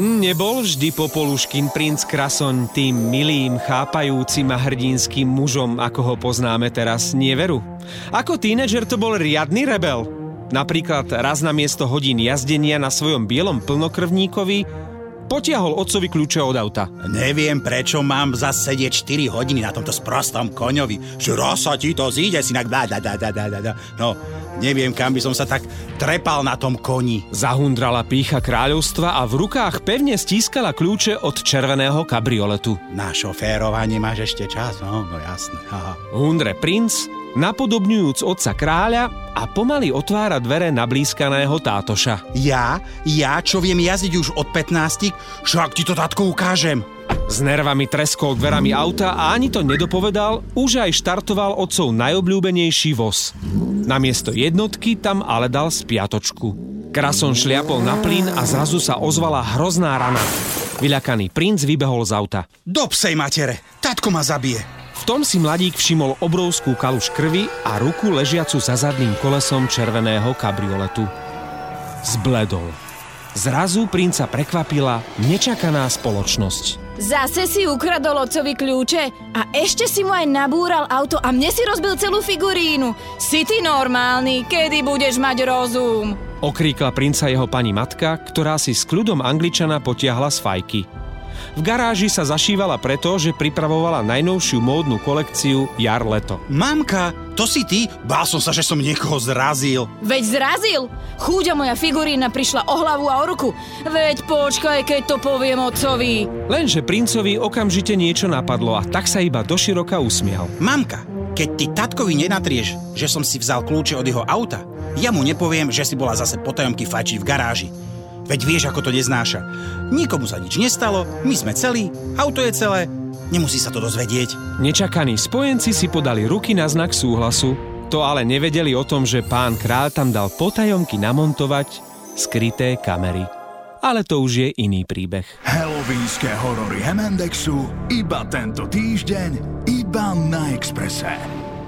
Nebol vždy Popoluškin princ Krasoň tým milým, chápajúcim a hrdinským mužom, ako ho poznáme teraz, neveru. Ako tínedžer to bol riadny rebel. Napríklad raz na miesto hodín jazdenia na svojom bielom plnokrvníkovi potiahol otcovi kľúče od auta. Neviem, prečo mám zase sedieť 4 hodiny na tomto sprostom koňovi. Že raz sa ti to zíde, synak. Da, da, da, da, da, da. No, Neviem, kam by som sa tak trepal na tom koni. Zahundrala pícha kráľovstva a v rukách pevne stískala kľúče od červeného kabrioletu. Na šoférovanie máš ešte čas, no, no jasné. Aha. Hundre princ, napodobňujúc otca kráľa a pomaly otvára dvere na blízkaného tátoša. Ja? Ja, čo viem jazdiť už od 15? Však ti to tatko ukážem. S nervami treskol dverami auta a ani to nedopovedal, už aj štartoval otcov najobľúbenejší voz. Namiesto jednotky tam ale dal spiatočku. Krason šliapol na plyn a zrazu sa ozvala hrozná rana. Vyľakaný princ vybehol z auta. Do psej matere, tatko ma zabije. V tom si mladík všimol obrovskú kaluš krvi a ruku ležiacu za zadným kolesom červeného kabrioletu. Zbledol. Zrazu princa prekvapila nečakaná spoločnosť. Zase si ukradol otcovi kľúče a ešte si mu aj nabúral auto a mne si rozbil celú figurínu. Si ty normálny, kedy budeš mať rozum? Okríkla princa jeho pani matka, ktorá si s kľudom angličana potiahla z fajky. V garáži sa zašívala preto, že pripravovala najnovšiu módnu kolekciu Jar-leto. Mamka, to si ty? Bál som sa, že som niekoho zrazil. Veď zrazil? Chúďa moja figurína prišla o hlavu a o ruku. Veď počkaj, keď to poviem otcovi. Lenže princovi okamžite niečo napadlo a tak sa iba doširoka usmial. Mamka, keď ty tatkovi nenatrieš, že som si vzal kľúče od jeho auta, ja mu nepoviem, že si bola zase potajomky fajčiť v garáži. Veď vieš, ako to neznáša. Nikomu sa nič nestalo, my sme celí, auto je celé, nemusí sa to dozvedieť. Nečakaní spojenci si podali ruky na znak súhlasu, to ale nevedeli o tom, že pán král tam dal potajomky namontovať skryté kamery. Ale to už je iný príbeh. Halloweenské horory Hemendexu iba tento týždeň, iba na Exprese.